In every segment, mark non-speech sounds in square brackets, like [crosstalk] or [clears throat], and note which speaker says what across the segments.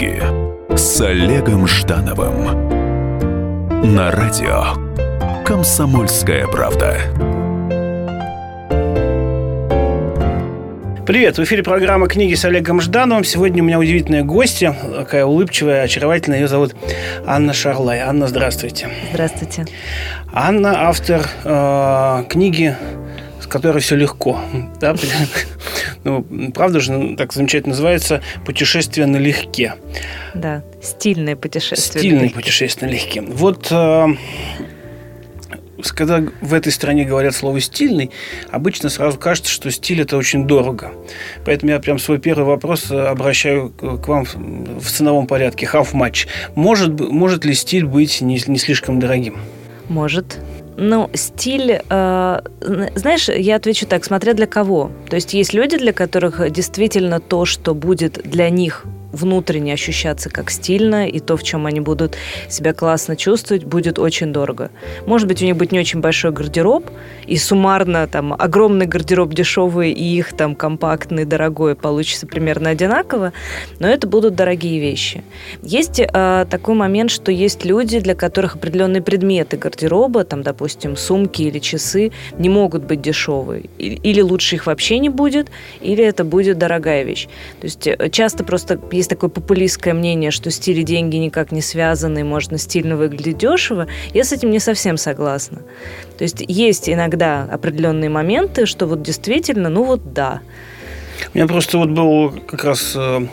Speaker 1: книги с Олегом Ждановым на радио «Комсомольская правда».
Speaker 2: Привет, в эфире программа «Книги с Олегом Ждановым». Сегодня у меня удивительная гостья, такая улыбчивая, очаровательная. Ее зовут Анна Шарлай. Анна, здравствуйте.
Speaker 3: Здравствуйте.
Speaker 2: Анна – автор э, книги, с которой все легко. Да? Ну, правда же, ну, так замечательно называется «Путешествие налегке».
Speaker 3: Да, стильное путешествие.
Speaker 2: Стильное путешествие налегке. Вот э, когда в этой стране говорят слово «стильный», обычно сразу кажется, что стиль – это очень дорого. Поэтому я прям свой первый вопрос обращаю к вам в ценовом порядке. Half match. Может, может ли стиль быть не, не слишком дорогим?
Speaker 3: Может. Ну, стиль, э, знаешь, я отвечу так, смотря для кого. То есть есть люди, для которых действительно то, что будет для них внутренне ощущаться как стильно, и то, в чем они будут себя классно чувствовать, будет очень дорого. Может быть, у них будет не очень большой гардероб, и суммарно там огромный гардероб дешевый, и их там компактный, дорогой получится примерно одинаково, но это будут дорогие вещи. Есть э, такой момент, что есть люди, для которых определенные предметы гардероба, там, допустим, сумки или часы, не могут быть дешевые. Или лучше их вообще не будет, или это будет дорогая вещь. То есть э, часто просто есть такое популистское мнение, что стиль и деньги никак не связаны, можно стильно выглядеть дешево, я с этим не совсем согласна. То есть есть иногда определенные моменты, что вот действительно, ну вот да,
Speaker 2: у меня просто вот был как раз э,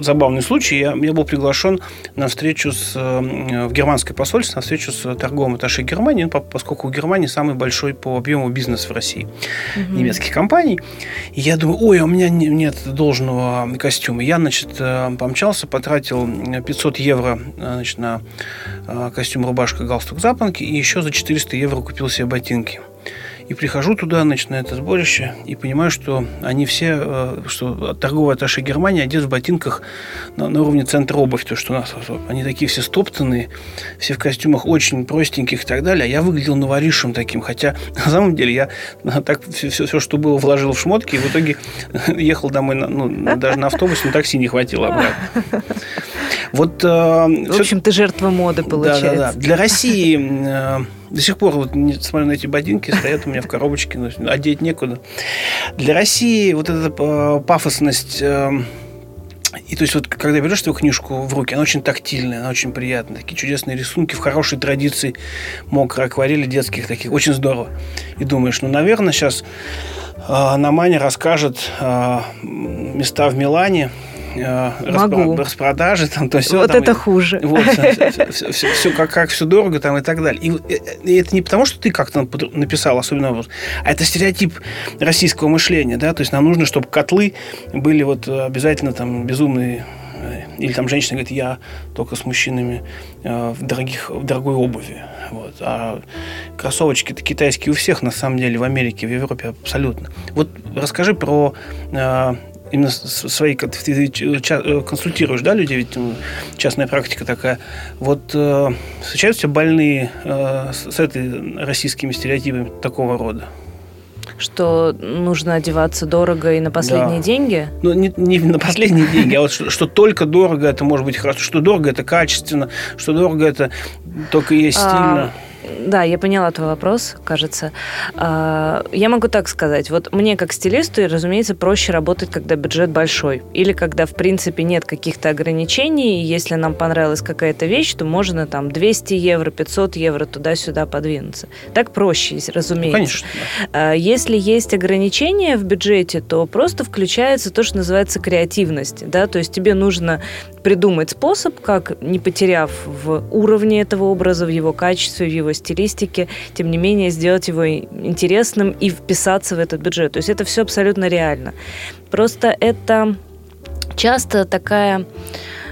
Speaker 2: забавный случай. Я, я был приглашен на встречу с, э, в германское посольство, на встречу с торговым атташе Германии, ну, поскольку у Германии самый большой по объему бизнес в России угу. немецких компаний. И я думаю, ой, а у меня нет должного костюма. Я, значит, э, помчался, потратил 500 евро значит, на костюм, рубашка, галстук, запонки, и еще за 400 евро купил себе ботинки. И прихожу туда, значит, на это сборище, и понимаю, что они все, э, что торговые атташе Германии одет в ботинках на, на уровне центра обувь, то, что у нас. Они такие все стоптанные, все в костюмах очень простеньких и так далее. А я выглядел новоришем таким, хотя [laughs] на самом деле я так все, все, все что было, вложил в шмотки, и в итоге [laughs] ехал домой, на, ну, даже на автобусе, на такси не хватило обратно.
Speaker 3: Вот, э, в общем, ты жертва моды, получается. Да, да,
Speaker 2: да. Для России э, до сих пор, вот, несмотря на эти ботинки, стоят у меня в коробочке, но одеть некуда. Для России вот эта э, пафосность э, и то есть вот когда берешь эту книжку в руки, она очень тактильная, она очень приятная. Такие чудесные рисунки в хорошей традиции мокрой акварели детских таких. Очень здорово. И думаешь, ну, наверное, сейчас э, Намани расскажет э, места в Милане,
Speaker 3: Могу.
Speaker 2: распродажи, там, то
Speaker 3: все. Вот
Speaker 2: там,
Speaker 3: это и, хуже.
Speaker 2: Вот, все, все, все, все как, как все дорого там и так далее. И, и это не потому, что ты как-то написал особенно вопрос, а это стереотип российского мышления, да, то есть нам нужно, чтобы котлы были вот обязательно там безумные э, или там женщина говорит, я только с мужчинами э, в, дорогих, в дорогой обуви. Вот. А кроссовочки-то китайские у всех, на самом деле, в Америке, в Европе абсолютно. Вот расскажи про э, именно свои, ты э, консультируешь, да, людей, ведь частная практика такая. Вот э, встречаются больные э, с этой российскими стереотипами такого рода?
Speaker 3: Что нужно одеваться дорого и на последние да. деньги?
Speaker 2: Ну, не, не на последние деньги, а вот что, что только дорого это может быть хорошо, что дорого это качественно, что дорого это только есть а, стильно. А
Speaker 3: да, я поняла твой вопрос, кажется. А, я могу так сказать. Вот мне, как стилисту, разумеется, проще работать, когда бюджет большой. Или когда, в принципе, нет каких-то ограничений. И если нам понравилась какая-то вещь, то можно там 200 евро, 500 евро туда-сюда подвинуться. Так проще, разумеется. Ну,
Speaker 2: конечно.
Speaker 3: Да. Если есть ограничения в бюджете, то просто включается то, что называется креативность. Да? То есть тебе нужно придумать способ, как, не потеряв в уровне этого образа, в его качестве, в его стилистике, тем не менее сделать его интересным и вписаться в этот бюджет. То есть это все абсолютно реально. Просто это часто такая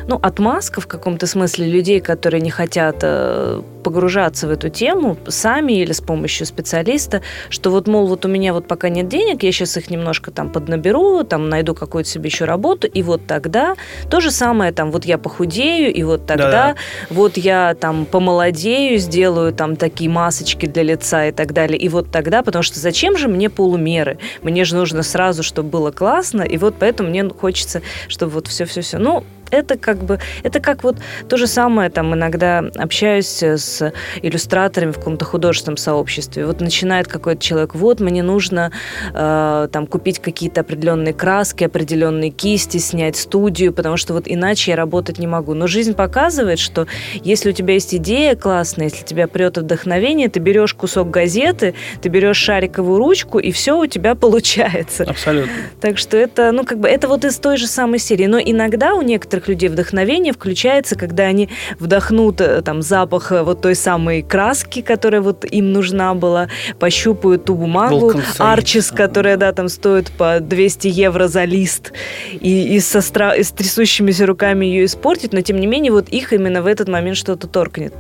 Speaker 3: ну, отмазка в каком-то смысле людей, которые не хотят э, погружаться в эту тему сами или с помощью специалиста, что вот, мол, вот у меня вот пока нет денег, я сейчас их немножко там поднаберу, там найду какую-то себе еще работу, и вот тогда то же самое, там, вот я похудею, и вот тогда Да-да. вот я там помолодею, сделаю там такие масочки для лица и так далее, и вот тогда, потому что зачем же мне полумеры? Мне же нужно сразу, чтобы было классно, и вот поэтому мне хочется, чтобы вот все-все-все. Ну, это как бы, это как вот то же самое, там, иногда общаюсь с иллюстраторами в каком-то художественном сообществе. Вот начинает какой-то человек, вот, мне нужно э, там купить какие-то определенные краски, определенные кисти, снять студию, потому что вот иначе я работать не могу. Но жизнь показывает, что если у тебя есть идея классная, если тебя прет вдохновение, ты берешь кусок газеты, ты берешь шариковую ручку, и все у тебя получается.
Speaker 2: Абсолютно.
Speaker 3: Так что это, ну, как бы, это вот из той же самой серии. Но иногда у некоторых людей вдохновение включается, когда они вдохнут э, там запах э, вот той самой краски, которая вот им нужна была, пощупают ту бумагу, арчис, которая, да, там стоит по 200 евро за лист, и, и, со стра... и с трясущимися руками ее испортить, но тем не менее вот их именно в этот момент что-то торкнет.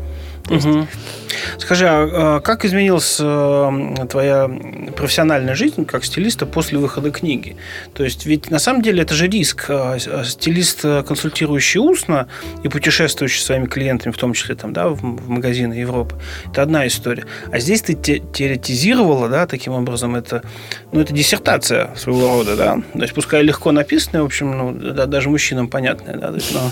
Speaker 2: Угу. Скажи, а, а как изменилась э, твоя профессиональная жизнь как стилиста после выхода книги? То есть, ведь на самом деле это же риск. А, стилист, э, консультирующий устно и путешествующий своими клиентами, в том числе там, да, в магазины Европы, это одна история. А здесь ты те теоретизировала, да, таким образом, это, ну, это диссертация своего рода, да. То есть, пускай легко написанная, в общем, ну, да, даже мужчинам понятная, да, но,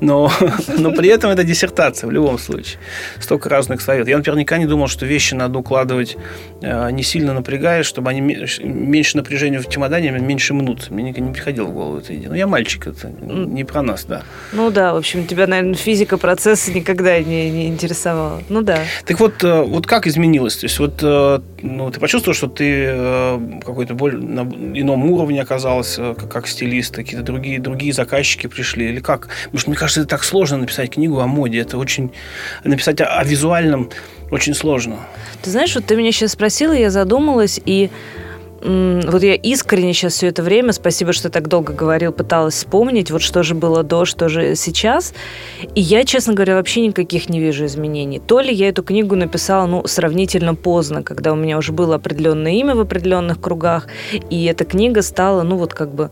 Speaker 2: но, [laughs] но при этом это диссертация в любом случае. Столько разных советов. Я, например, никогда не думал, что вещи надо укладывать э, не сильно напрягаясь, чтобы они меньше напряжения в чемодане, меньше мнутся. Мне никогда не приходило в голову эта идея. Ну, я мальчик, это не про нас, да.
Speaker 3: Ну да, в общем, тебя, наверное, физика процесса никогда не, не интересовала. Ну да.
Speaker 2: Так вот, э, вот как изменилось? То есть вот э, ну, ты почувствовал, что ты какой-то более на ином уровне оказался, как, как стилист, какие-то другие, другие заказчики пришли? Или как? Потому что, мне кажется, это так сложно написать книгу о моде. Это очень... Написать о, о визуальном очень сложно.
Speaker 3: Ты знаешь, вот ты меня сейчас спросила, я задумалась, и вот я искренне сейчас все это время, спасибо, что так долго говорил, пыталась вспомнить, вот что же было до, что же сейчас. И я, честно говоря, вообще никаких не вижу изменений. То ли я эту книгу написала, ну, сравнительно поздно, когда у меня уже было определенное имя в определенных кругах, и эта книга стала, ну, вот как бы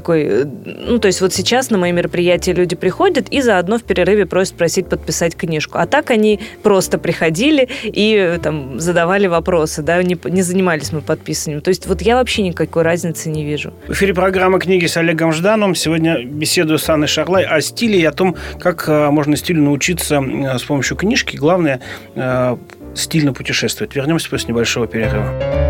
Speaker 3: такой, э, ну, то есть вот сейчас на мои мероприятия люди приходят и заодно в перерыве просят просить подписать книжку. А так они просто приходили и э, там задавали вопросы, да, не, не занимались мы подписанием. То есть вот я вообще никакой разницы не вижу.
Speaker 2: В эфире программа «Книги» с Олегом Ждановым. Сегодня беседую с Анной Шарлай о стиле и о том, как э, можно стилю научиться с помощью книжки. Главное, стильно путешествовать. Вернемся после небольшого перерыва.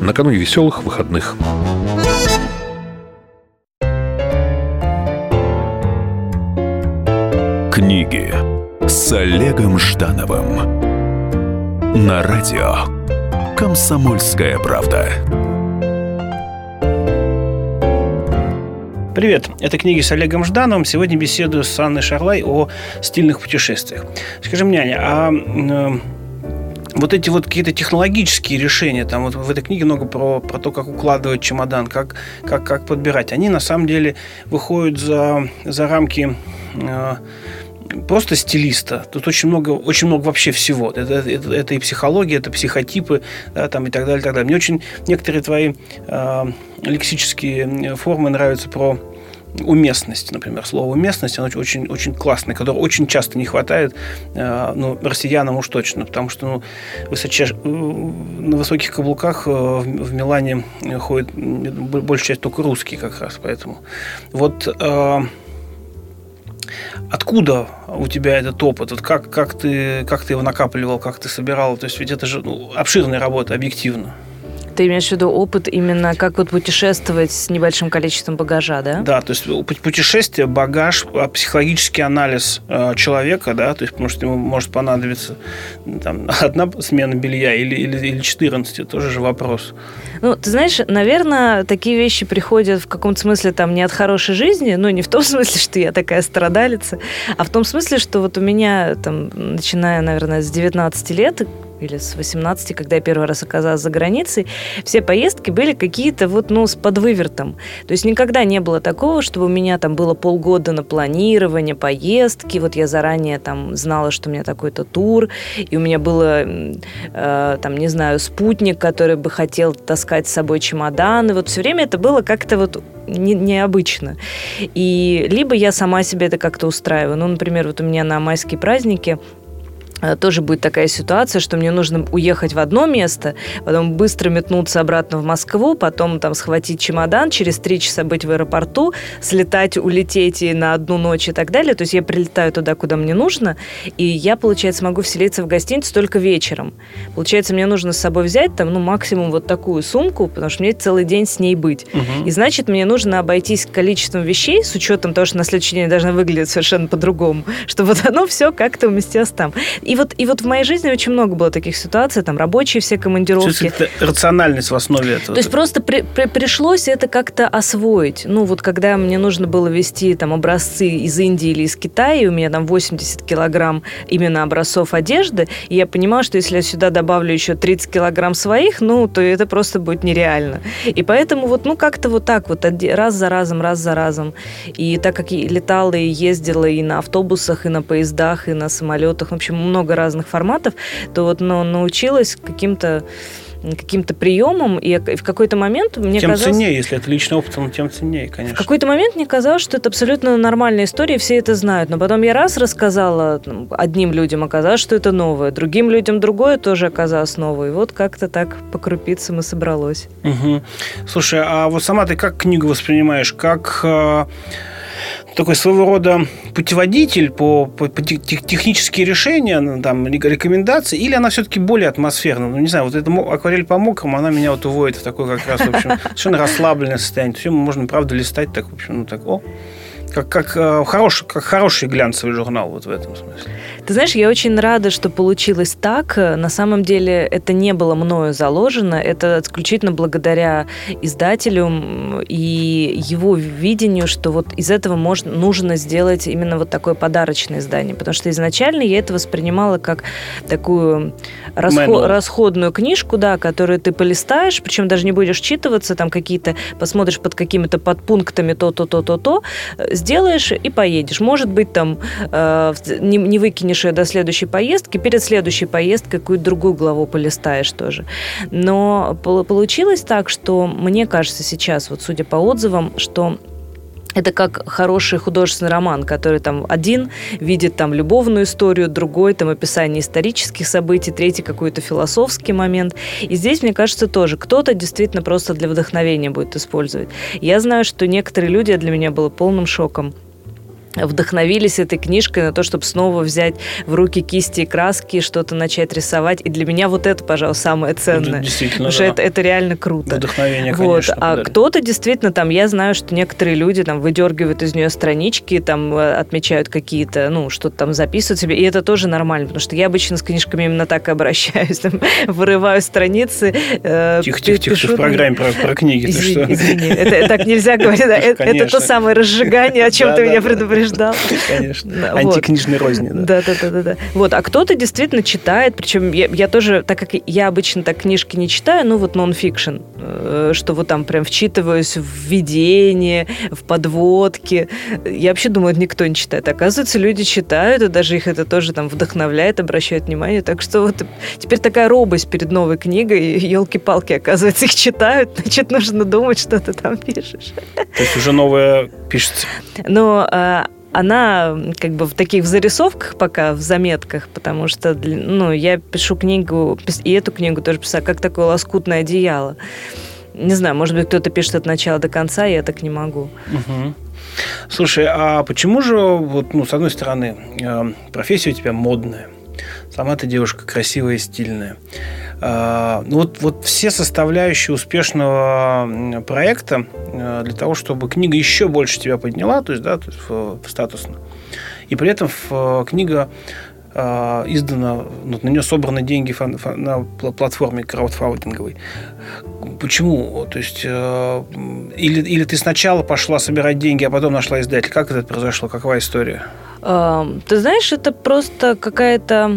Speaker 4: накануне веселых выходных.
Speaker 1: Книги с Олегом Ждановым на радио «Комсомольская правда».
Speaker 2: Привет, это книги с Олегом Ждановым. Сегодня беседую с Анной Шарлай о стильных путешествиях. Скажи мне, Аня, а э, вот эти вот какие-то технологические решения, там вот в этой книге много про, про то, как укладывать чемодан, как, как, как подбирать, они на самом деле выходят за, за рамки э, просто стилиста. Тут очень много, очень много вообще всего. Это, это, это и психология, это психотипы, да, там и так далее, и так далее. Мне очень некоторые твои э, лексические формы нравятся про уместность, например, слово уместность, оно очень, очень классное, которого очень часто не хватает, э, ну, россиянам уж точно, потому что ну, высочайш... Э, на высоких каблуках э, в Милане ходит большая часть только русские как раз, поэтому вот Откуда у тебя этот опыт? Вот как, как, ты, как ты его накапливал, как ты собирал? То есть ведь это же ну, обширная работа, объективно.
Speaker 3: Ты имеешь в виду опыт именно как вот путешествовать с небольшим количеством багажа, да?
Speaker 2: Да, то есть путешествие, багаж, а, психологический анализ э, человека, да, то есть потому что ему может понадобиться там, [laughs] одна смена белья или, или, или 14, тоже же вопрос.
Speaker 3: Ну, ты знаешь, наверное, такие вещи приходят в каком-то смысле там не от хорошей жизни, ну, не в том [laughs] смысле, что я такая страдалица, а в том смысле, что вот у меня там, начиная, наверное, с 19 лет, или с 18, когда я первый раз оказалась за границей, все поездки были какие-то вот, ну, с подвывертом. То есть никогда не было такого, чтобы у меня там было полгода на планирование поездки, вот я заранее там знала, что у меня такой-то тур, и у меня было, э, там, не знаю, спутник, который бы хотел таскать с собой чемоданы. Вот все время это было как-то вот не, необычно. И либо я сама себе это как-то устраиваю. Ну, например, вот у меня на майские праздники тоже будет такая ситуация, что мне нужно уехать в одно место, потом быстро метнуться обратно в Москву, потом там схватить чемодан, через три часа быть в аэропорту, слетать, улететь и на одну ночь и так далее. То есть я прилетаю туда, куда мне нужно, и я, получается, могу вселиться в гостиницу только вечером. Получается, мне нужно с собой взять там, ну, максимум вот такую сумку, потому что мне целый день с ней быть. Угу. И значит, мне нужно обойтись количеством вещей, с учетом того, что на следующий день должна выглядеть совершенно по-другому, [laughs] чтобы вот оно все как-то уместилось там. И вот, и вот в моей жизни очень много было таких ситуаций, там рабочие все командировки.
Speaker 2: Это рациональность в основе этого.
Speaker 3: То есть просто при, при, пришлось это как-то освоить. Ну вот когда мне нужно было вести там образцы из Индии или из Китая, и у меня там 80 килограмм именно образцов одежды, и я понимала, что если я сюда добавлю еще 30 килограмм своих, ну, то это просто будет нереально. И поэтому вот, ну, как-то вот так вот раз за разом, раз за разом. И так как я летала и ездила и на автобусах, и на поездах, и на самолетах, в общем, много много разных форматов, то вот ну, научилась каким-то каким-то приемом, и в какой-то момент мне
Speaker 2: тем
Speaker 3: казалось...
Speaker 2: ценнее, если это личный опыт, он тем ценнее, конечно.
Speaker 3: В какой-то момент мне казалось, что это абсолютно нормальная история, все это знают. Но потом я раз рассказала одним людям, оказалось, что это новое. Другим людям другое тоже оказалось новое. И вот как-то так по крупицам и собралось.
Speaker 2: Угу. Слушай, а вот сама ты как книгу воспринимаешь? Как э, такой своего рода путеводитель по, по, по технические решения, ну, там, рекомендации, или она все-таки более атмосферная? Ну, не знаю, вот эта акварель по мокрому, она меня вот уводит в такое как раз, в общем, [laughs] совершенно расслабленное состояние. Все можно, правда, листать так, в общем, ну, так, о, как, как, э, хороший, как хороший глянцевый журнал вот в этом смысле.
Speaker 3: Ты знаешь, я очень рада, что получилось так. На самом деле это не было мною заложено. Это исключительно благодаря издателю и его видению, что вот из этого можно, нужно сделать именно вот такое подарочное издание. Потому что изначально я это воспринимала как такую расход, расходную книжку, да, которую ты полистаешь, причем даже не будешь читываться, там какие-то, посмотришь под какими-то подпунктами то-то, то-то, то, сделаешь и поедешь. Может быть, там э, не, не выкинешь ее до следующей поездки, перед следующей поездкой какую-то другую главу полистаешь тоже. Но получилось так, что мне кажется сейчас, вот судя по отзывам, что это как хороший художественный роман, который там один видит там любовную историю, другой там описание исторических событий, третий какой-то философский момент. И здесь, мне кажется, тоже кто-то действительно просто для вдохновения будет использовать. Я знаю, что некоторые люди, для меня было полным шоком, вдохновились этой книжкой на то, чтобы снова взять в руки кисти и краски, что-то начать рисовать. И для меня вот это, пожалуй, самое ценное.
Speaker 2: Действительно,
Speaker 3: Потому да. что это, это реально круто.
Speaker 2: Вдохновение,
Speaker 3: вот.
Speaker 2: конечно.
Speaker 3: А кто-то действительно там, я знаю, что некоторые люди там выдергивают из нее странички, там э, отмечают какие-то, ну, что-то там записывают себе, и это тоже нормально, потому что я обычно с книжками именно так и обращаюсь, [laughs] там, вырываю страницы.
Speaker 2: Э, тихо, тихо, тихо, ты в программе про, про книги.
Speaker 3: Извини, что? извини, это так нельзя говорить. [laughs] Это то самое разжигание, о чем ты меня предупреждал
Speaker 2: ждал. Конечно. [laughs] Антикнижной розни,
Speaker 3: да. Да, да, да, да. Вот, а кто-то действительно читает, причем я, я тоже, так как я обычно так книжки не читаю, ну вот нон-фикшн, э, что вот там прям вчитываюсь в введение, в подводки. Я вообще думаю, это никто не читает. Оказывается, люди читают, и даже их это тоже там вдохновляет, обращает внимание. Так что вот теперь такая робость перед новой книгой, елки-палки, оказывается, их читают, значит, нужно думать, что ты там пишешь.
Speaker 2: То есть уже новое пишется?
Speaker 3: Но а, она как бы в таких зарисовках пока, в заметках, потому что ну, я пишу книгу, и эту книгу тоже писала, как такое лоскутное одеяло. Не знаю, может быть, кто-то пишет от начала до конца, я так не могу.
Speaker 2: Угу. Слушай, а почему же, вот, ну, с одной стороны, э, профессия у тебя модная, сама ты девушка красивая и стильная, а, ну вот, вот все составляющие успешного проекта э, для того, чтобы книга еще больше тебя подняла, то есть, да, то есть статусно. И при этом в, книга э, издана, ну, на нее собраны деньги фан, фан, на платформе краудфандинговой. Почему? То есть, э, или, или ты сначала пошла собирать деньги, а потом нашла издатель. Как это произошло? Какая история?
Speaker 3: Ты знаешь, это просто какая-то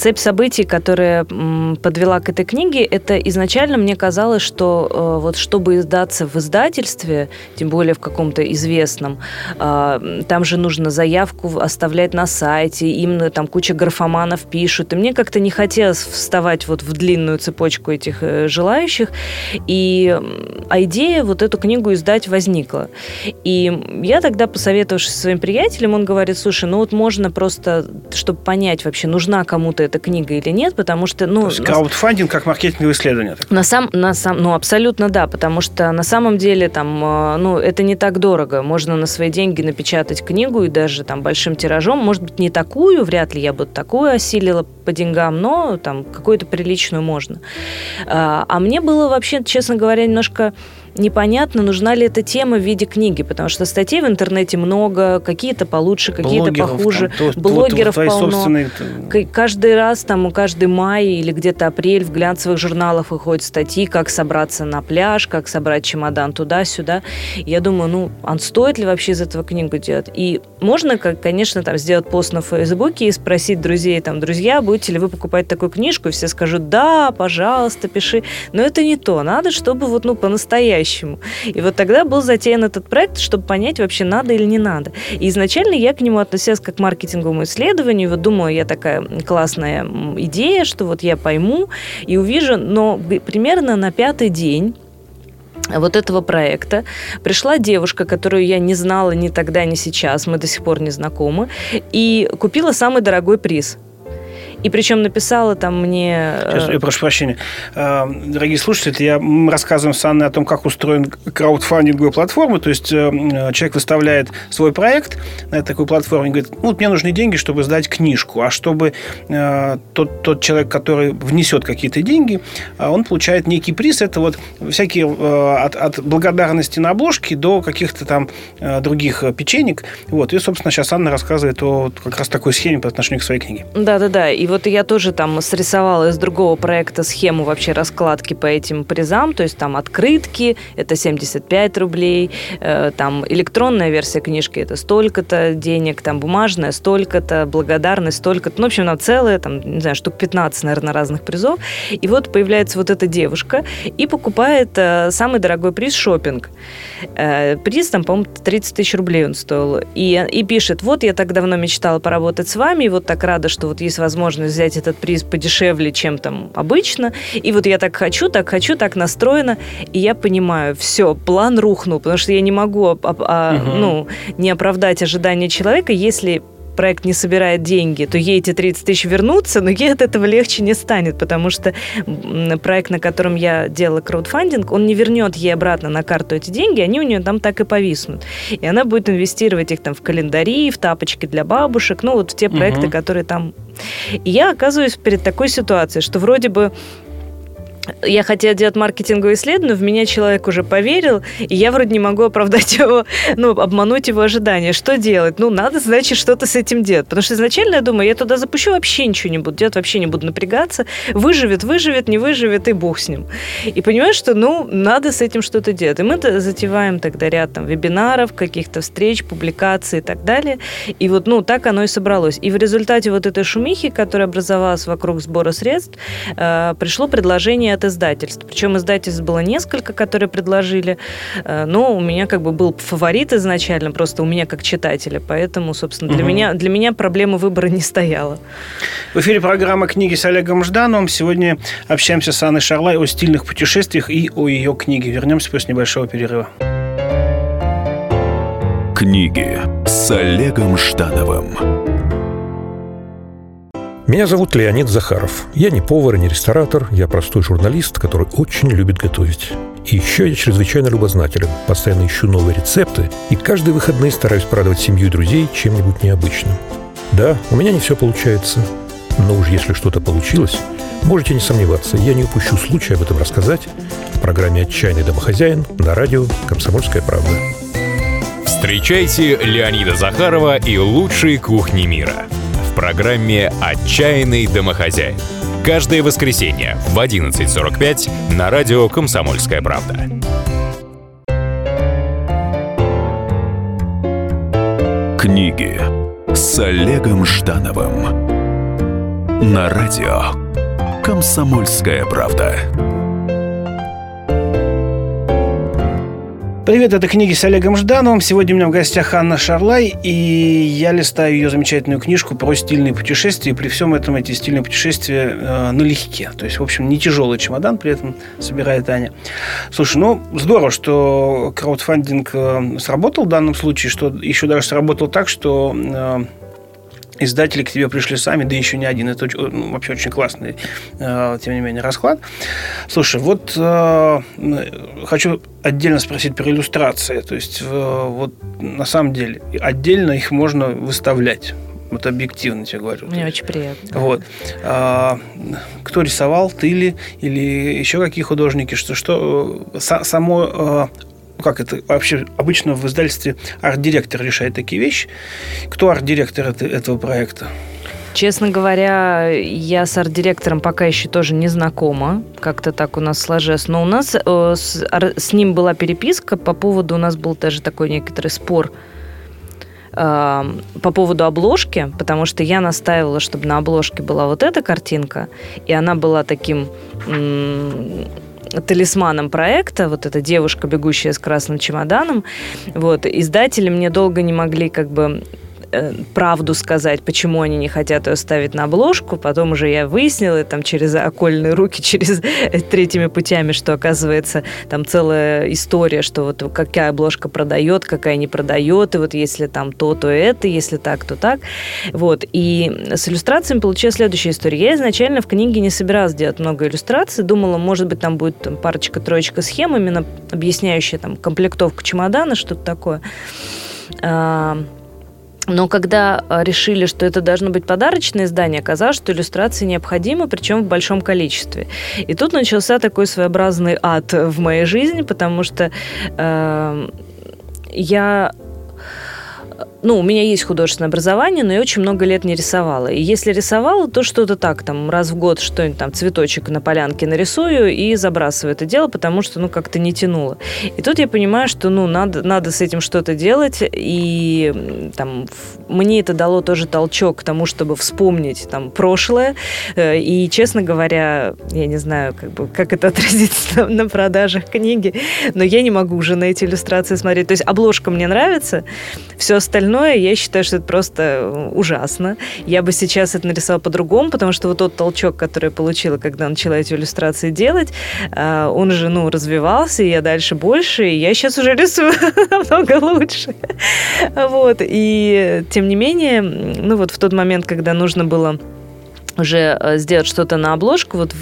Speaker 3: цепь событий, которая подвела к этой книге, это изначально мне казалось, что э, вот чтобы издаться в издательстве, тем более в каком-то известном, э, там же нужно заявку оставлять на сайте, им там куча графоманов пишут, и мне как-то не хотелось вставать вот в длинную цепочку этих э, желающих, и а идея вот эту книгу издать возникла. И я тогда, посоветовавшись со своим приятелем, он говорит, слушай, ну вот можно просто, чтобы понять вообще, нужна кому-то эта книга или нет, потому что... Ну, То
Speaker 2: есть краудфандинг как маркетинговое исследование?
Speaker 3: На сам, на сам, ну, абсолютно да, потому что на самом деле там, э, ну, это не так дорого. Можно на свои деньги напечатать книгу и даже там большим тиражом. Может быть, не такую, вряд ли я бы такую осилила по деньгам, но там какую-то приличную можно. А, а мне было вообще, честно говоря, немножко непонятно, нужна ли эта тема в виде книги, потому что статей в интернете много, какие-то получше, какие-то похуже. Там, то, блогеров вот, полно. Собственные... Каждый раз, там, каждый май или где-то апрель в глянцевых журналах выходят статьи, как собраться на пляж, как собрать чемодан туда-сюда. Я думаю, ну, а стоит ли вообще из этого книгу делать? И можно, конечно, там сделать пост на Фейсбуке и спросить друзей, там, друзья, будете ли вы покупать такую книжку? И все скажут, да, пожалуйста, пиши. Но это не то. Надо, чтобы вот, ну, по-настоящему по-настоящему. И вот тогда был затеян этот проект, чтобы понять, вообще надо или не надо. И изначально я к нему относилась как к маркетинговому исследованию. Вот думаю, я такая классная идея, что вот я пойму и увижу, но примерно на пятый день вот этого проекта пришла девушка, которую я не знала ни тогда, ни сейчас, мы до сих пор не знакомы, и купила самый дорогой приз – и причем написала там мне...
Speaker 2: Сейчас, э, я прошу прощения. Э, дорогие слушатели, я, мы рассказываем с Анной о том, как устроен краудфандинговая платформа. То есть э, человек выставляет свой проект на такой платформе и говорит, ну, вот мне нужны деньги, чтобы сдать книжку. А чтобы тот, тот человек, который внесет какие-то деньги, он получает некий приз. Это вот всякие от, от благодарности на обложке до каких-то там других печенек. Вот. И, собственно, сейчас Анна рассказывает о как раз такой схеме по отношению к своей книге.
Speaker 3: Да-да-да. И вот я тоже там срисовала из другого проекта схему вообще раскладки по этим призам, то есть там открытки, это 75 рублей, э, там электронная версия книжки, это столько-то денег, там бумажная столько-то, благодарность столько-то, ну, в общем, там целое, там, не знаю, штук 15, наверное, разных призов. И вот появляется вот эта девушка и покупает э, самый дорогой приз шопинг. Э, приз там, по-моему, 30 тысяч рублей он стоил. И, и пишет, вот я так давно мечтала поработать с вами, и вот так рада, что вот есть возможность возможность взять этот приз подешевле, чем там обычно. И вот я так хочу, так хочу, так настроена. И я понимаю, все, план рухнул, потому что я не могу а, а, угу. ну, не оправдать ожидания человека, если проект не собирает деньги, то ей эти 30 тысяч вернутся, но ей от этого легче не станет, потому что проект, на котором я делала краудфандинг, он не вернет ей обратно на карту эти деньги, они у нее там так и повиснут. И она будет инвестировать их там в календари, в тапочки для бабушек, ну вот в те проекты, угу. которые там... И я оказываюсь перед такой ситуацией, что вроде бы я хотела делать маркетинговое исследование, в меня человек уже поверил, и я вроде не могу оправдать [laughs] его, ну, обмануть его ожидания. Что делать? Ну, надо, значит, что-то с этим делать. Потому что изначально я думаю, я туда запущу, вообще ничего не буду делать, вообще не буду напрягаться. Выживет, выживет, не выживет, и бог с ним. И понимаешь, что, ну, надо с этим что-то делать. И мы затеваем тогда ряд там вебинаров, каких-то встреч, публикаций и так далее. И вот, ну, так оно и собралось. И в результате вот этой шумихи, которая образовалась вокруг сбора средств, э, пришло предложение от издательств. Причем издательств было несколько, которые предложили. Э, но у меня как бы был фаворит изначально, просто у меня как читателя. Поэтому, собственно, для, угу. меня, для меня проблема выбора не стояла.
Speaker 2: В эфире программа «Книги с Олегом Ждановым». Сегодня общаемся с Анной Шарлай о стильных путешествиях и о ее книге. Вернемся после небольшого перерыва.
Speaker 1: Книги с Олегом Ждановым.
Speaker 4: Меня зовут Леонид Захаров. Я не повар и не ресторатор, я простой журналист, который очень любит готовить. И еще я чрезвычайно любознателен, постоянно ищу новые рецепты и каждые выходные стараюсь порадовать семью и друзей чем-нибудь необычным. Да, у меня не все получается, но уж если что-то получилось, можете не сомневаться, я не упущу случая об этом рассказать в программе «Отчаянный домохозяин» на радио «Комсомольская правда».
Speaker 1: Встречайте Леонида Захарова и лучшие кухни мира – программе «Отчаянный домохозяин». Каждое воскресенье в 11.45 на радио «Комсомольская правда». Книги с Олегом Ждановым
Speaker 5: на радио «Комсомольская правда».
Speaker 2: Привет, это книги с Олегом Ждановым. Сегодня у меня в гостях Анна Шарлай, и я листаю ее замечательную книжку про стильные путешествия. И при всем этом эти стильные путешествия э, налегке. То есть, в общем, не тяжелый чемодан при этом собирает Аня. Слушай, ну, здорово, что краудфандинг э, сработал в данном случае, что еще даже сработал так, что э, издатели к тебе пришли сами, да еще не один. Это ну, вообще очень классный, э, тем не менее, расклад. Слушай, вот э, хочу отдельно спросить про иллюстрации. То есть, э, вот на самом деле, отдельно их можно выставлять. Вот объективно тебе говорю.
Speaker 3: Мне очень приятно.
Speaker 2: Вот. А, кто рисовал, ты ли, или еще какие художники? Что, что э, само э, как это вообще обычно в издательстве арт-директор решает такие вещи. Кто арт-директор это, этого проекта?
Speaker 3: Честно говоря, я с арт-директором пока еще тоже не знакома. Как-то так у нас сложилось. Но у нас э, с, с ним была переписка по поводу, у нас был даже такой некоторый спор э, по поводу обложки, потому что я настаивала, чтобы на обложке была вот эта картинка, и она была таким талисманом проекта, вот эта девушка, бегущая с красным чемоданом. Вот, издатели мне долго не могли как бы правду сказать, почему они не хотят ее ставить на обложку. Потом уже я выяснила там через окольные руки, [laughs] через третьими путями, что оказывается там целая история, что вот какая обложка продает, какая не продает, и вот если там то, то это, если так, то так. Вот. И с иллюстрациями получилась следующая история. Я изначально в книге не собиралась делать много иллюстраций, думала, может быть, там будет там, парочка-троечка схем, именно объясняющая там комплектовку чемодана, что-то такое. Но когда а, решили, что это должно быть подарочное издание, оказалось, что иллюстрации необходимы, причем в большом количестве. И тут начался такой своеобразный ад в моей жизни, потому что э, я ну, у меня есть художественное образование, но я очень много лет не рисовала. И если рисовала, то что-то так, там, раз в год что-нибудь там, цветочек на полянке нарисую и забрасываю это дело, потому что, ну, как-то не тянуло. И тут я понимаю, что, ну, надо, надо с этим что-то делать, и там мне это дало тоже толчок к тому, чтобы вспомнить там прошлое. Э, и, честно говоря, я не знаю, как, бы, как это отразится [laughs] на, продажах книги, но я не могу уже на эти иллюстрации смотреть. То есть обложка мне нравится, все остальное, я считаю, что это просто э, ужасно. Я бы сейчас это нарисовала по-другому, потому что вот тот толчок, который я получила, когда начала эти иллюстрации делать, э, он же, ну, развивался, и я дальше больше, и я сейчас уже рисую [laughs] намного лучше. Вот, и тем не менее, ну, вот в тот момент, когда нужно было уже э, сделать что-то на обложку, вот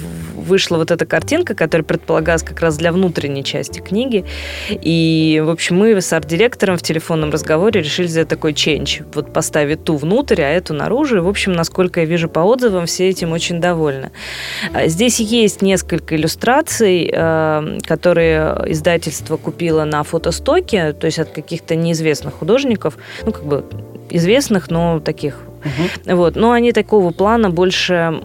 Speaker 3: вышла вот эта картинка, которая предполагалась как раз для внутренней части книги. И, в общем, мы с арт-директором в телефонном разговоре решили сделать такой ченч. Вот поставить ту внутрь, а эту наружу. И, в общем, насколько я вижу по отзывам, все этим очень довольны. А, здесь есть несколько иллюстраций, э, которые издательство купило на фотостоке, то есть от каких-то неизвестных художников, ну, как бы известных, но таких Угу. Вот. Но они такого плана больше,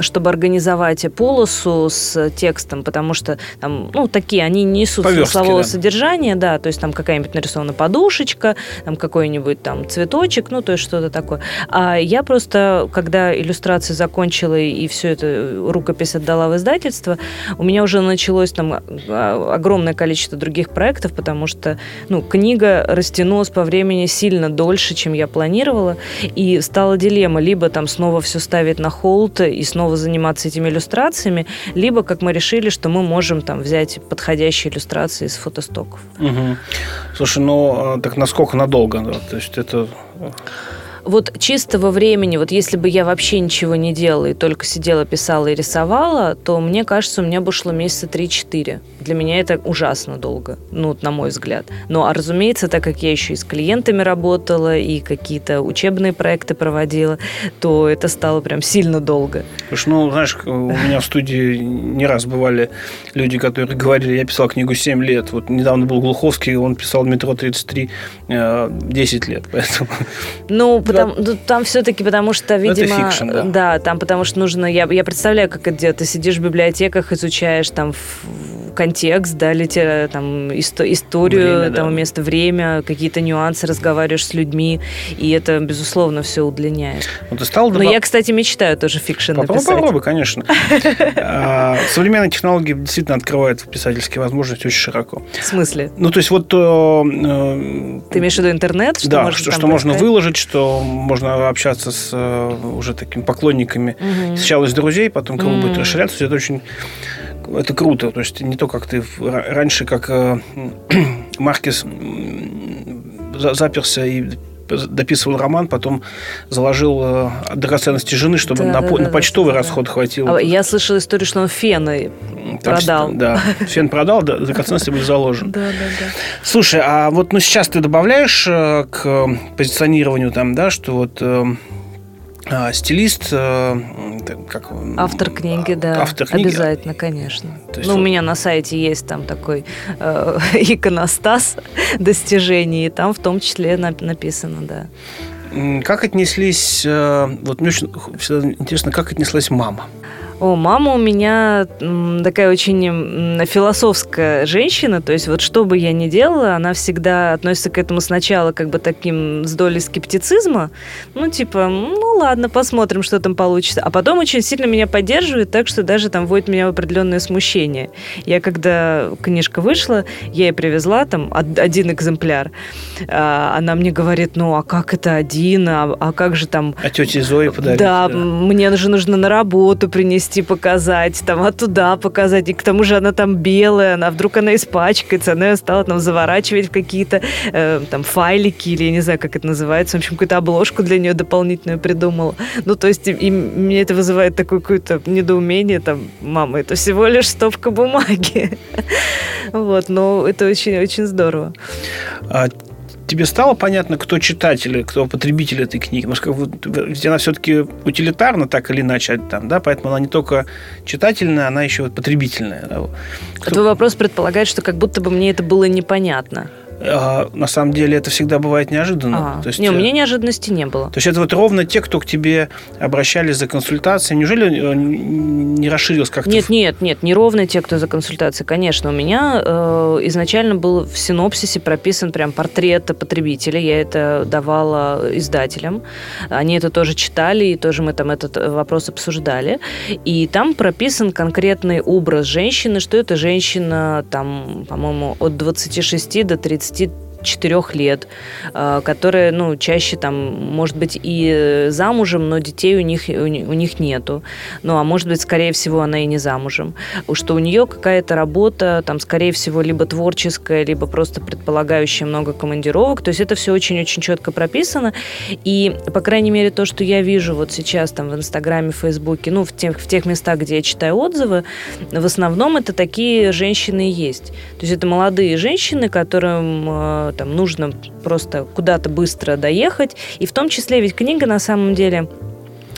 Speaker 3: чтобы организовать полосу с текстом, потому что там, ну, такие, они несут Поверстки, смыслового да. содержания, да, то есть там какая-нибудь нарисована подушечка, там какой-нибудь там цветочек, ну, то есть что-то такое. А я просто, когда иллюстрации закончила и все это рукопись отдала в издательство, у меня уже началось там а, огромное количество других проектов, потому что, ну, книга растянулась по времени сильно дольше, чем я планировала. И стала дилемма, либо там снова все ставить на холд и снова заниматься этими иллюстрациями, либо, как мы решили, что мы можем там взять подходящие иллюстрации из фотостоков.
Speaker 2: Угу. Слушай, ну а, так насколько надолго? То есть это
Speaker 3: вот чистого времени, вот если бы я вообще ничего не делала и только сидела, писала и рисовала, то мне кажется, у меня бы шло месяца 3-4. Для меня это ужасно долго, ну, на мой взгляд. Ну, а разумеется, так как я еще и с клиентами работала, и какие-то учебные проекты проводила, то это стало прям сильно долго.
Speaker 2: Слушай, ну, знаешь, у меня в студии не раз бывали люди, которые говорили, я писал книгу 7 лет. Вот недавно был Глуховский, он писал «Метро 33» 10 э, лет, поэтому...
Speaker 3: Ну, [laughs] там, ну, там все-таки потому что, ну, видимо...
Speaker 2: это fiction, да.
Speaker 3: Да, там потому что нужно... Я, я представляю, как это делать. Ты сидишь в библиотеках, изучаешь там контекст, да, литера, там, исто- историю,
Speaker 2: Время,
Speaker 3: там,
Speaker 2: да.
Speaker 3: место, время, какие-то нюансы, разговариваешь с людьми, и это, безусловно, все удлиняет.
Speaker 2: Ну, ты стал
Speaker 3: Но
Speaker 2: добав-
Speaker 3: я, кстати, мечтаю тоже fiction
Speaker 2: Попробуй,
Speaker 3: написать.
Speaker 2: попробуй, конечно. А, Современные технологии действительно открывают писательские возможности очень широко.
Speaker 3: В смысле?
Speaker 2: Ну, то есть вот... э, э,
Speaker 3: Ты имеешь в виду интернет? Что
Speaker 2: да, что, можно выложить, что можно общаться с э, уже такими поклонниками.
Speaker 3: Мгм.
Speaker 2: Сначала из друзей, потом круг будет
Speaker 3: М.
Speaker 2: расширяться. Это очень... Это круто. То есть не то, как ты раньше, как э, [clears throat] Маркес м, за- заперся и дописывал роман, потом заложил э, драгоценности жены, чтобы
Speaker 3: Да,
Speaker 2: на,
Speaker 3: да,
Speaker 2: по-
Speaker 3: да,
Speaker 2: на почтовый
Speaker 3: да, да.
Speaker 2: расход хватило.
Speaker 3: А Я слышала историю, что он фены
Speaker 2: Там
Speaker 3: продал.
Speaker 2: с- Да, фен продал, да, драгоценности были заложены.
Speaker 3: Да, да, да.
Speaker 2: Слушай, а вот ну, сейчас ты добавляешь э, к позиционированию там, да, что вот э, а, стилист, э, как?
Speaker 3: Автор книги, да.
Speaker 2: автор книги.
Speaker 3: Обязательно, конечно.
Speaker 2: То есть
Speaker 3: ну, у
Speaker 2: вот-
Speaker 3: меня на сайте есть там такой э, [laughs] иконостас достижений, и там в том числе нап- написано, да.
Speaker 2: Как отнеслись, э, вот мне очень всегда интересно, как отнеслась мама?
Speaker 3: О, мама у меня такая очень философская женщина, то есть вот что бы я ни делала, она всегда относится к этому сначала как бы таким с долей скептицизма, ну типа, ну ладно, посмотрим, что там получится, а потом очень сильно меня поддерживает, так что даже там вводит меня в определенное смущение. Я когда книжка вышла, я ей привезла там од- один экземпляр, а, она мне говорит, ну а как это один, а, а как же там
Speaker 2: А тете Зои подарить?
Speaker 3: да, м, мне же нужно на работу принести, показать, там, а туда показать. И к тому же она там белая, она вдруг она испачкается, она ее стала там заворачивать в какие-то э, там файлики или я не знаю, как это называется. В общем, какую-то обложку для нее дополнительную придумала. Ну, то есть, и, и мне это вызывает такое какое-то недоумение, там, мама, это всего лишь стопка бумаги. [laughs] Вот, но это очень-очень здорово.
Speaker 2: А тебе стало понятно, кто читатель, кто потребитель этой книги? Может, как ведь она все-таки утилитарна, так или иначе, там, да, поэтому она не только читательная, она еще вот потребительная. Кто-
Speaker 3: Твой вопрос предполагает, что как будто бы мне это было непонятно.
Speaker 2: А, на самом деле это всегда бывает неожиданно.
Speaker 3: А,
Speaker 2: То есть,
Speaker 3: не, у
Speaker 2: э,
Speaker 3: меня неожиданности не было.
Speaker 2: То есть это вот ровно те, кто к тебе обращались за консультацией. Неужели э, не расширилось как-то?
Speaker 3: Нет, нет, нет, не ровно те, кто за консультацией. Конечно, у меня э, изначально был в синопсисе прописан прям портрет потребителя. Я это давала издателям. Они это тоже читали, и тоже мы там этот вопрос обсуждали. И там прописан конкретный образ женщины, что это женщина, там, по-моему, от 26 до 20 34 лет, э, которая, ну, чаще там, может быть, и замужем, но детей у них, у ни- у них нету. Ну, а может быть, скорее всего, она и не замужем. Что у нее какая-то работа, там, скорее всего, либо творческая, либо просто предполагающая много командировок. То есть это все очень-очень четко прописано. И, по крайней мере, то, что я вижу вот сейчас там в Инстаграме, Фейсбуке, ну, в тех, в тех местах, где я читаю отзывы, в основном это такие женщины и есть. То есть это молодые женщины, которым э, там нужно просто куда-то быстро доехать. И в том числе ведь книга на самом деле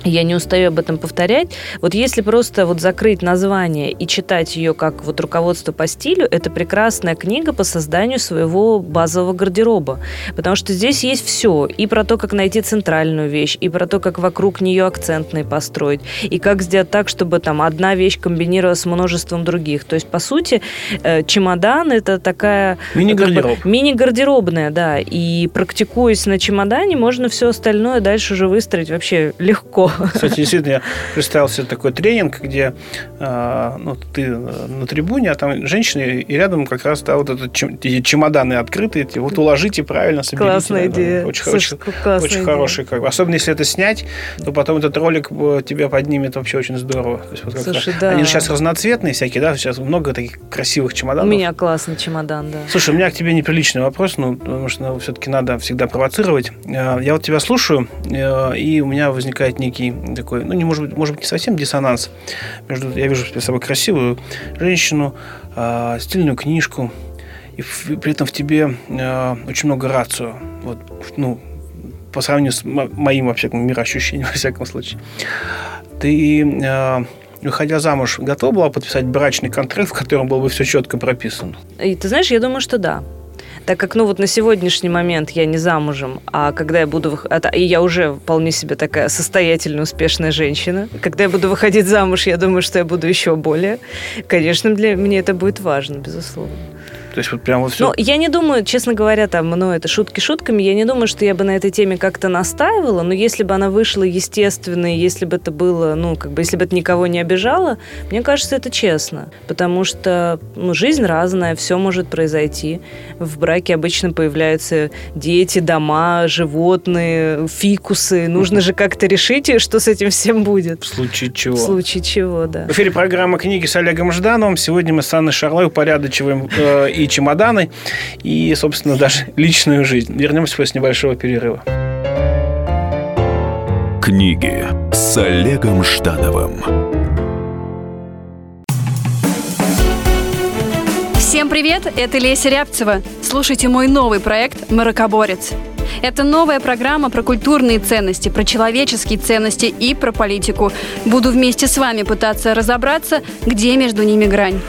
Speaker 3: я не устаю об этом повторять. Вот если просто вот закрыть название и читать ее как вот руководство по стилю, это прекрасная книга по созданию своего базового гардероба. Потому что здесь есть все. И про то, как найти центральную вещь, и про то, как вокруг нее акцентные построить, и как сделать так, чтобы там одна вещь комбинировалась с множеством других. То есть, по сути, э, чемодан это такая
Speaker 2: Мини-гардероб.
Speaker 3: как бы Мини-гардеробная, да. И практикуясь на чемодане, можно все остальное дальше уже выстроить вообще легко.
Speaker 2: Кстати, действительно, я представил себе такой тренинг, где э, ну, ты на трибуне, а там женщины, и рядом как раз да, вот этот чемоданы открытые, вот уложите правильно, соберите.
Speaker 3: Классная
Speaker 2: да, да.
Speaker 3: идея.
Speaker 2: Очень,
Speaker 3: Слушай,
Speaker 2: очень, очень
Speaker 3: идея.
Speaker 2: хороший. Как. Особенно если это снять, то потом этот ролик э, тебя поднимет вообще очень здорово. То есть вот
Speaker 3: Слушай, да.
Speaker 2: Они же сейчас разноцветные всякие, да, сейчас много таких красивых
Speaker 3: У
Speaker 2: чемоданов.
Speaker 3: меня классный чемодан, да.
Speaker 2: Слушай, у меня к тебе неприличный вопрос, ну, потому что ну, все-таки надо всегда провоцировать. Э, Я вот тебя слушаю, э, и у меня возникает некий такой, ну, не может быть, может быть, не совсем диссонанс. Между, я вижу перед собой красивую женщину, э, стильную книжку, и в- при этом в тебе э, очень много рацио. Вот, ну, по сравнению с мо- моим, вообще, мироощущением, [laughs] во всяком случае. Ты, э, выходя замуж, готова была подписать брачный контракт, в котором было бы все четко прописано?
Speaker 3: И ты знаешь, я думаю, что да. Так как, ну, вот на сегодняшний момент я не замужем, а когда я буду... И я уже вполне себе такая состоятельная, успешная женщина. Когда я буду выходить замуж, я думаю, что я буду еще более. Конечно, для меня это будет важно, безусловно.
Speaker 2: То есть вот прям вот все...
Speaker 3: Ну, я не думаю, честно говоря, там, ну, это шутки шутками, я не думаю, что я бы на этой теме как-то настаивала, но если бы она вышла естественно, если бы это было, ну, как бы, если бы это никого не обижало, мне кажется, это честно. Потому что, ну, жизнь разная, все может произойти. В браке обычно появляются дети, дома, животные, фикусы. Нужно же как-то решить, что с этим всем будет.
Speaker 2: В случае чего.
Speaker 3: В случае чего, да.
Speaker 2: В эфире программа «Книги» с Олегом Ждановым. Сегодня мы с Анной Шарлой упорядочиваем э, и чемоданы, и, собственно, даже [laughs] личную жизнь. Вернемся после небольшого перерыва.
Speaker 5: Книги с Олегом Ждановым.
Speaker 6: Всем привет, это Леся Рябцева. Слушайте мой новый проект «Маракоборец». Это новая программа про культурные ценности, про человеческие ценности и про политику. Буду вместе с вами пытаться разобраться, где между ними грань.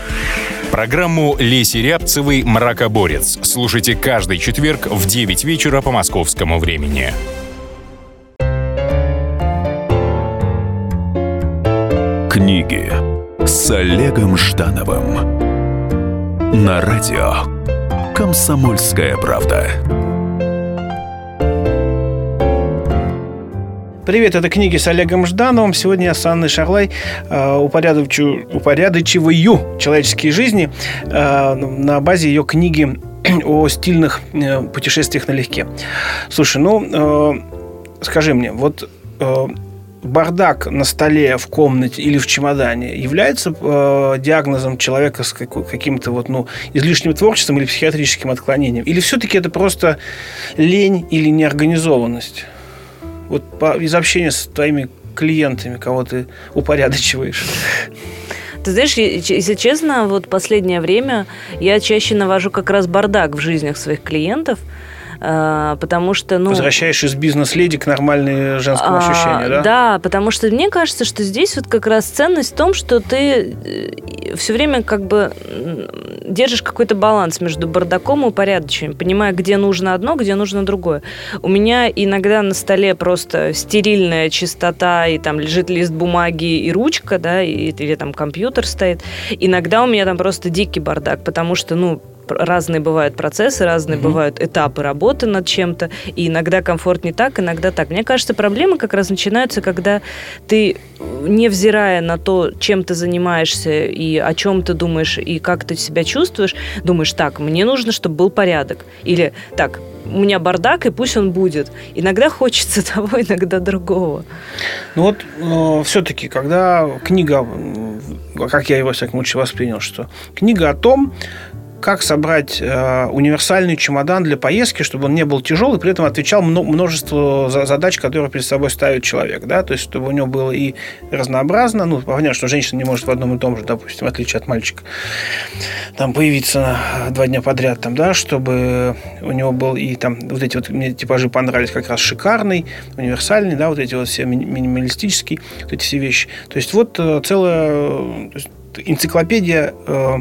Speaker 1: Программу Леси Рябцевой «Мракоборец» слушайте каждый четверг в 9 вечера по московскому времени.
Speaker 5: Книги с Олегом Ждановым на радио «Комсомольская правда».
Speaker 2: Привет, это книги с Олегом Ждановым. Сегодня я с Анной Шарлай э, упорядочу, упорядочиваю человеческие жизни э, на базе ее книги [clears throat] о стильных э, путешествиях налегке. Слушай, ну, э, скажи мне, вот бардак на столе, в комнате или в чемодане является диагнозом человека с каким-то вот, ну, излишним творчеством или психиатрическим отклонением? Или все-таки это просто лень или неорганизованность? Вот по, из общения с твоими клиентами, кого ты упорядочиваешь.
Speaker 3: Ты знаешь, если честно, вот последнее время я чаще навожу как раз бардак в жизнях своих клиентов, потому что, ну...
Speaker 2: Возвращаешь из бизнес-леди к нормальному женскому
Speaker 3: А,
Speaker 2: ощущению, да?
Speaker 3: Да, потому что мне кажется, что здесь вот как раз ценность в том, что ты все время как бы держишь какой-то баланс между бардаком и упорядочением, понимая, где нужно одно, где нужно другое. У меня иногда на столе просто стерильная чистота, и там лежит лист бумаги и ручка, да, и, или там компьютер стоит. Иногда у меня там просто дикий бардак, потому что, ну, разные бывают процессы, разные
Speaker 2: Мгм.
Speaker 3: бывают этапы работы над чем-то, и иногда комфорт не так, иногда так. Мне кажется, проблемы как раз начинаются, когда ты, невзирая на то, чем ты занимаешься и о чем ты думаешь, и как ты себя чувствуешь, думаешь, так, мне нужно, чтобы был порядок. Или так, у меня бардак, и пусть он будет. Иногда хочется [laughs] того, иногда другого.
Speaker 2: Ну вот все-таки, когда книга, как я его, всяком случае, воспринял, что книга о том, как собрать э, универсальный чемодан для поездки, чтобы он не был тяжелый, при этом отвечал мно- множеству за- задач, которые перед собой ставит человек, да, то есть чтобы у него было и разнообразно, ну, понятно, что женщина не может в одном и том же, допустим, в отличие от мальчика, там появиться на два дня подряд, там, да, чтобы у него был и там вот эти вот мне типажи понравились как раз шикарный, универсальный, да, вот эти вот все ми- минималистические, вот эти все вещи. То есть вот э, целая э, энциклопедия э,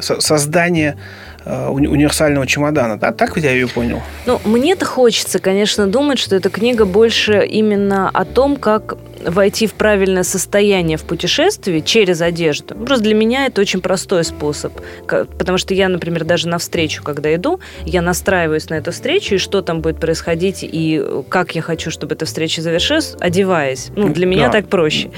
Speaker 2: со- создания э, уни- универсального чемодана, да, так я ее понял?
Speaker 3: Ну, мне-то хочется, конечно, думать, что эта книга больше именно о том, как войти в правильное состояние в путешествии через одежду. Просто для меня это очень простой способ. Потому что я, например, даже на встречу, когда иду, я настраиваюсь на эту встречу, и что там будет происходить, и как я хочу, чтобы эта встреча завершилась, одеваясь. Ну, для меня
Speaker 2: Да.
Speaker 3: так проще.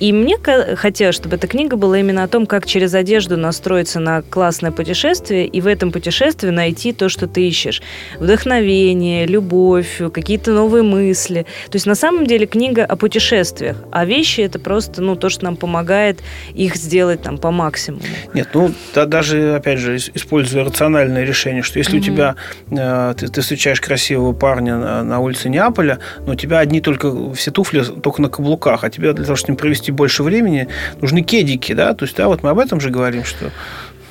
Speaker 3: И мне хотелось, чтобы эта книга была именно о том, как через одежду настроиться на классное путешествие, и в этом путешествии найти то, что ты ищешь. Вдохновение, любовь, какие-то новые мысли. То есть на самом деле книга о путешествиях, а вещи это просто ну, то, что нам помогает их сделать там по максимуму.
Speaker 2: Нет, ну да, даже, опять же, ис- используя рациональное решение, что если у
Speaker 3: Мгм.
Speaker 2: тебя э, ты, ты встречаешь красивого парня на, на улице Неаполя, но у тебя одни только все туфли только на каблуках, а тебе для того, чтобы с ним провести больше времени, нужны кедики, да, то есть, да, вот мы об этом же говорим, что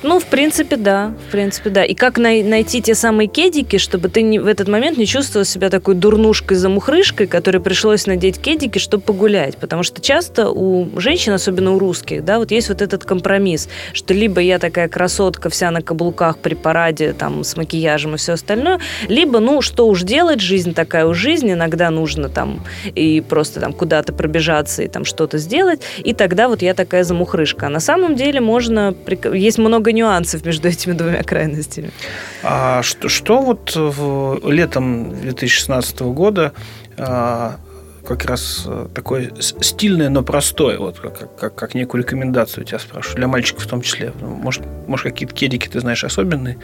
Speaker 3: Ну, в принципе, да. В принципе, да. И как най- найти те самые кедики, чтобы ты не, в этот момент не чувствовал себя такой дурнушкой-замухрышкой, которой пришлось надеть кедики, чтобы погулять. Потому что часто у женщин, особенно у русских, да, вот есть вот этот компромисс, что либо я такая красотка вся на каблуках при параде, там, с макияжем и все остальное, либо, ну, что уж делать, жизнь такая у жизни, иногда нужно там и просто там куда-то пробежаться и там что-то сделать, и тогда вот я такая замухрышка. А на самом деле можно... Есть много нюансов между этими двумя крайностями.
Speaker 2: А что, что вот в, летом 2016 года а, как раз э, такое стильное, но простое, вот как, как, как некую рекомендацию тебя спрашиваю, для мальчиков в том числе. Может, может какие-то кедики ты знаешь особенные?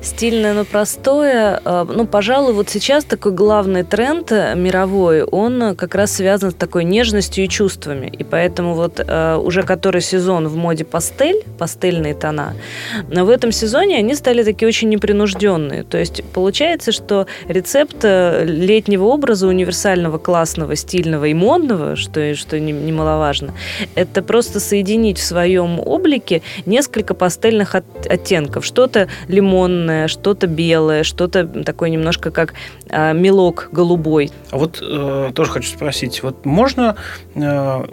Speaker 3: Стильное, но простое. Э, ну, пожалуй, вот сейчас такой главный тренд э, мировой, он как раз связан с такой нежностью и чувствами. И поэтому вот уже который сезон в моде пастель, пастельные тона, но в этом сезоне они стали такие очень непринужденные. То есть получается, что рецепт летнего образа универсального, классного, стильного и модного, что, что немаловажно, это просто соединить в своем облике несколько пастельных от, оттенков. Что-то лимонное, что-то белое, что-то такое немножко как э, мелок голубой.
Speaker 2: А вот э, тоже хочу спросить, вот можно э,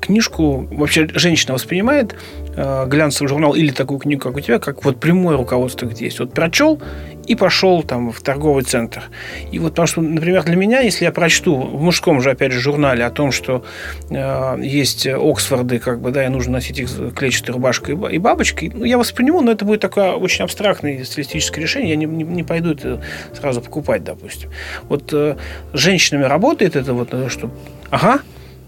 Speaker 2: книжку, вообще женщина воспринимает глянцевый журнал или такую книгу, как у тебя, как вот прямое руководство, где есть. Вот прочел и пошел там в торговый центр. И вот потому что, например, для меня, если я прочту в мужском же, опять же, журнале о том, что э, есть Оксфорды, как бы, да, и нужно носить их клетчатой рубашкой и бабочкой, ну, я восприму, но это будет такое очень абстрактное стилистическое решение, я не, не, не пойду это сразу покупать, допустим. Вот э, с женщинами работает это вот, э, что, ага,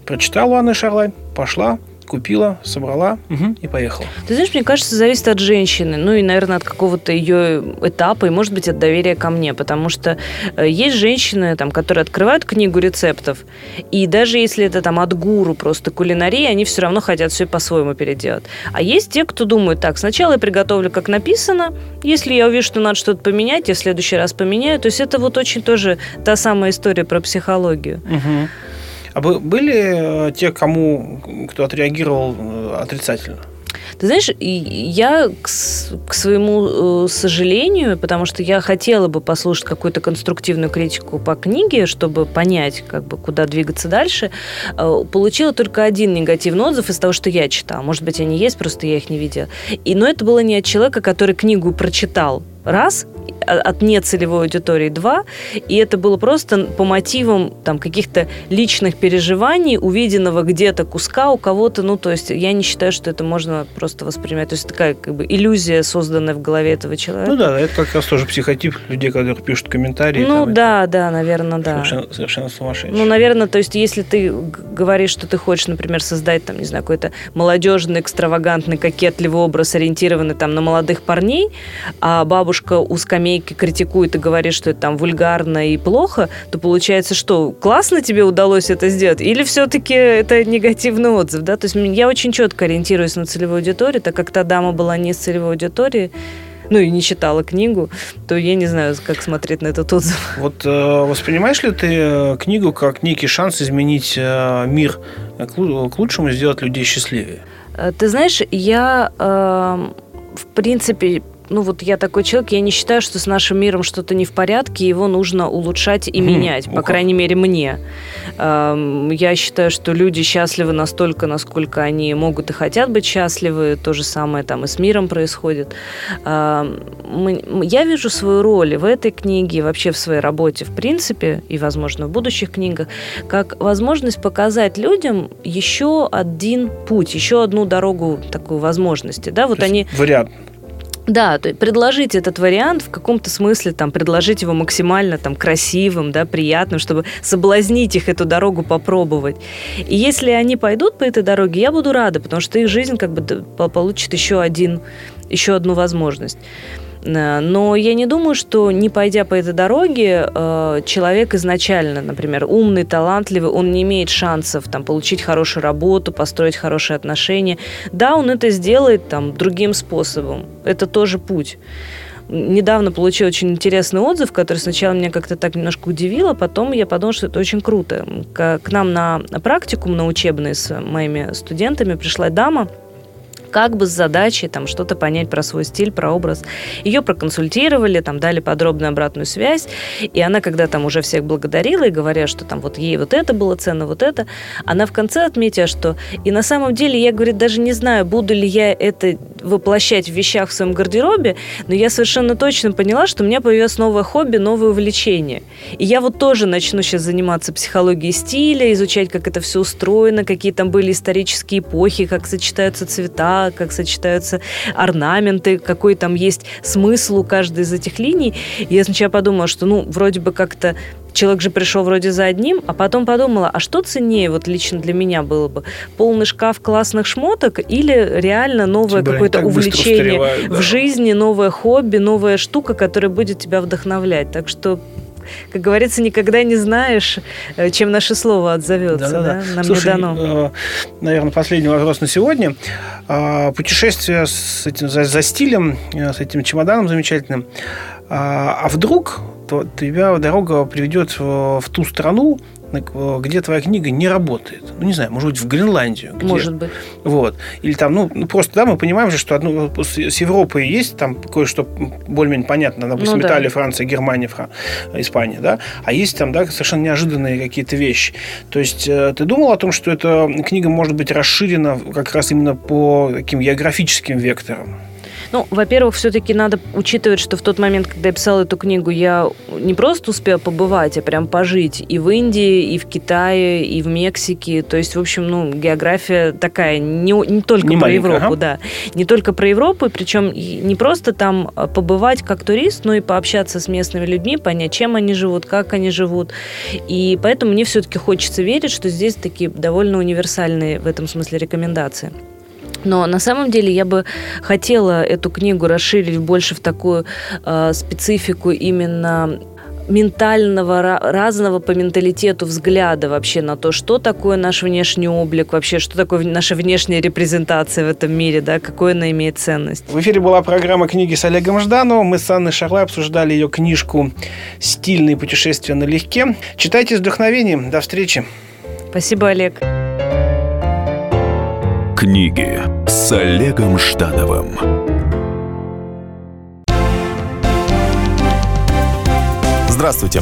Speaker 2: прочитала Анна Шарлайн, пошла, купила, собрала угу, и поехала.
Speaker 3: Ты знаешь, мне кажется, зависит от женщины, ну и, наверное, от какого-то ее этапа, и, может быть, от доверия ко мне, потому что э, есть женщины, там, которые открывают книгу рецептов, и даже если это там от гуру просто кулинарии, они все равно хотят все по-своему переделать. А есть те, кто думают, так, сначала я приготовлю, как написано, если я увижу, что надо что-то поменять, я в следующий раз поменяю. То есть это вот очень тоже та самая история про психологию.
Speaker 2: Угу. А были э, те, кому кто отреагировал э, отрицательно?
Speaker 3: Ты знаешь, я к, к своему э, сожалению, потому что я хотела бы послушать какую-то конструктивную критику по книге, чтобы понять, как бы, куда двигаться дальше, получила только один негативный отзыв из того, что я читала. Может быть, они есть, просто я их не видела. И, но это было не от человека, который книгу прочитал раз, от нецелевой аудитории два, и это было просто по мотивам там каких-то личных переживаний, увиденного где-то куска у кого-то, ну, то есть я не считаю, что это можно просто воспринимать. То есть такая как бы иллюзия, созданная в голове этого человека.
Speaker 2: Ну да, это как раз тоже психотип людей, которые пишут комментарии.
Speaker 3: Ну там, да, да, наверное, да.
Speaker 2: Совершенно, совершенно сумасшедший.
Speaker 3: Ну, наверное, то есть если ты говоришь, что ты хочешь, например, создать там, не знаю, какой-то молодежный, экстравагантный, кокетливый образ, ориентированный там на молодых парней, а бабушка у скамейки критикует и говорит, что это там вульгарно и плохо, то получается, что классно тебе удалось это сделать, или все-таки это негативный отзыв, да? То есть я очень четко ориентируюсь на целевую аудиторию, так как та дама была не из целевой аудитории, ну и не читала книгу, то я не знаю, как смотреть на этот отзыв.
Speaker 2: Вот э, воспринимаешь ли ты э, книгу как некий шанс изменить э, мир к лучшему, сделать людей счастливее?
Speaker 3: Ты знаешь, я в принципе ну вот я такой человек, я не считаю, что с нашим миром что-то не в порядке, его нужно улучшать и менять, по крайней мере мне. Я считаю, что люди счастливы настолько, насколько они могут и хотят быть счастливы. То же самое там и с миром происходит. Я вижу свою роль в этой книге, вообще в своей работе, в принципе, и, возможно, в будущих книгах, как возможность показать людям еще один путь, еще одну дорогу такую возможности. Да, вот они...
Speaker 2: Вариант
Speaker 3: да, то есть предложить этот вариант в каком-то смысле, там, предложить его максимально там красивым, да, приятным, чтобы соблазнить их эту дорогу попробовать. И если они пойдут по этой дороге, я буду рада, потому что их жизнь как бы получит еще один, еще одну возможность. Э, но я не думаю, что не пойдя по этой дороге, э, человек изначально, например, умный, талантливый, он не имеет шансов там, получить хорошую работу, построить хорошие отношения. Да, он это сделает там, другим способом. Это тоже путь недавно получил очень интересный отзыв, который сначала меня как-то так немножко удивил, а потом я подумала, что это очень круто. К нам на практикум, на учебный с моими студентами пришла дама, как бы с задачей там что-то понять про свой стиль, про образ. Ее проконсультировали, там дали подробную обратную связь, и она, когда там уже всех благодарила и говоря, что там вот ей вот это было ценно, вот это, она в конце отметила, что и на самом деле я, говорит, даже не знаю, буду ли я это воплощать в вещах в своем гардеробе, но я совершенно точно поняла, что у меня появилось новое хобби, новое увлечение. И я вот тоже начну сейчас заниматься психологией стиля, изучать, как это все устроено, какие там были исторические эпохи, как сочетаются цвета, как сочетаются орнаменты, какой там есть смысл у каждой из этих линий. И я сначала подумала, что, ну, вроде бы как-то человек же пришел вроде за одним, а потом подумала, а что ценнее вот лично для меня было бы? Полный шкаф классных шмоток или реально новое какое-то увлечение да. в жизни, новое хобби, новая штука, которая будет тебя вдохновлять. Так что как говорится, никогда не знаешь, э, чем наше слово отзовется. Да, да, да. Нам Слушай, не дано.
Speaker 2: Э, наверное, последний вопрос на сегодня. А, путешествие с этим, за, за стилем, э, с этим чемоданом замечательным. А, а вдруг то тебя дорога приведет в, в ту страну, где твоя книга не работает. Ну, не знаю, может быть, в Гренландию. Где,
Speaker 3: может быть.
Speaker 2: Вот. Или там, ну, ну, просто, да, мы понимаем же, что одну, с Европой есть там кое-что более-менее понятно. Допустим, ну, да. Италия, Франция, Германия, Фран... Испания, да. А есть там, да, совершенно неожиданные какие-то вещи. То есть, э, ты думал о том, что эта книга может быть расширена как раз именно по таким географическим векторам?
Speaker 3: Ну, во-первых, все-таки надо учитывать, что в тот момент, когда я писала эту книгу, я не просто успела побывать, а прям пожить и в Индии, и в Китае, и в Мексике. То есть, в общем, ну, география такая, не, не только не про Европу, ага. да. Не только про Европу, причем не просто там а, побывать как турист, но и пообщаться с местными людьми, понять, чем они живут, как они живут. И поэтому мне все-таки хочется верить, что здесь такие довольно универсальные в этом смысле рекомендации. Но на самом деле я бы хотела эту книгу расширить больше в такую э, специфику именно ментального, разного по менталитету взгляда вообще на то, что такое наш внешний облик, вообще, что такое наша внешняя репрезентация в этом мире, да, какой она имеет ценность.
Speaker 2: В эфире была программа «Книги с Олегом Ждановым». Мы с Анной Шарлой обсуждали ее книжку «Стильные путешествия налегке». Читайте с вдохновением. До встречи.
Speaker 3: Спасибо, Олег.
Speaker 5: Книги с Олегом Ждановым.
Speaker 7: Здравствуйте,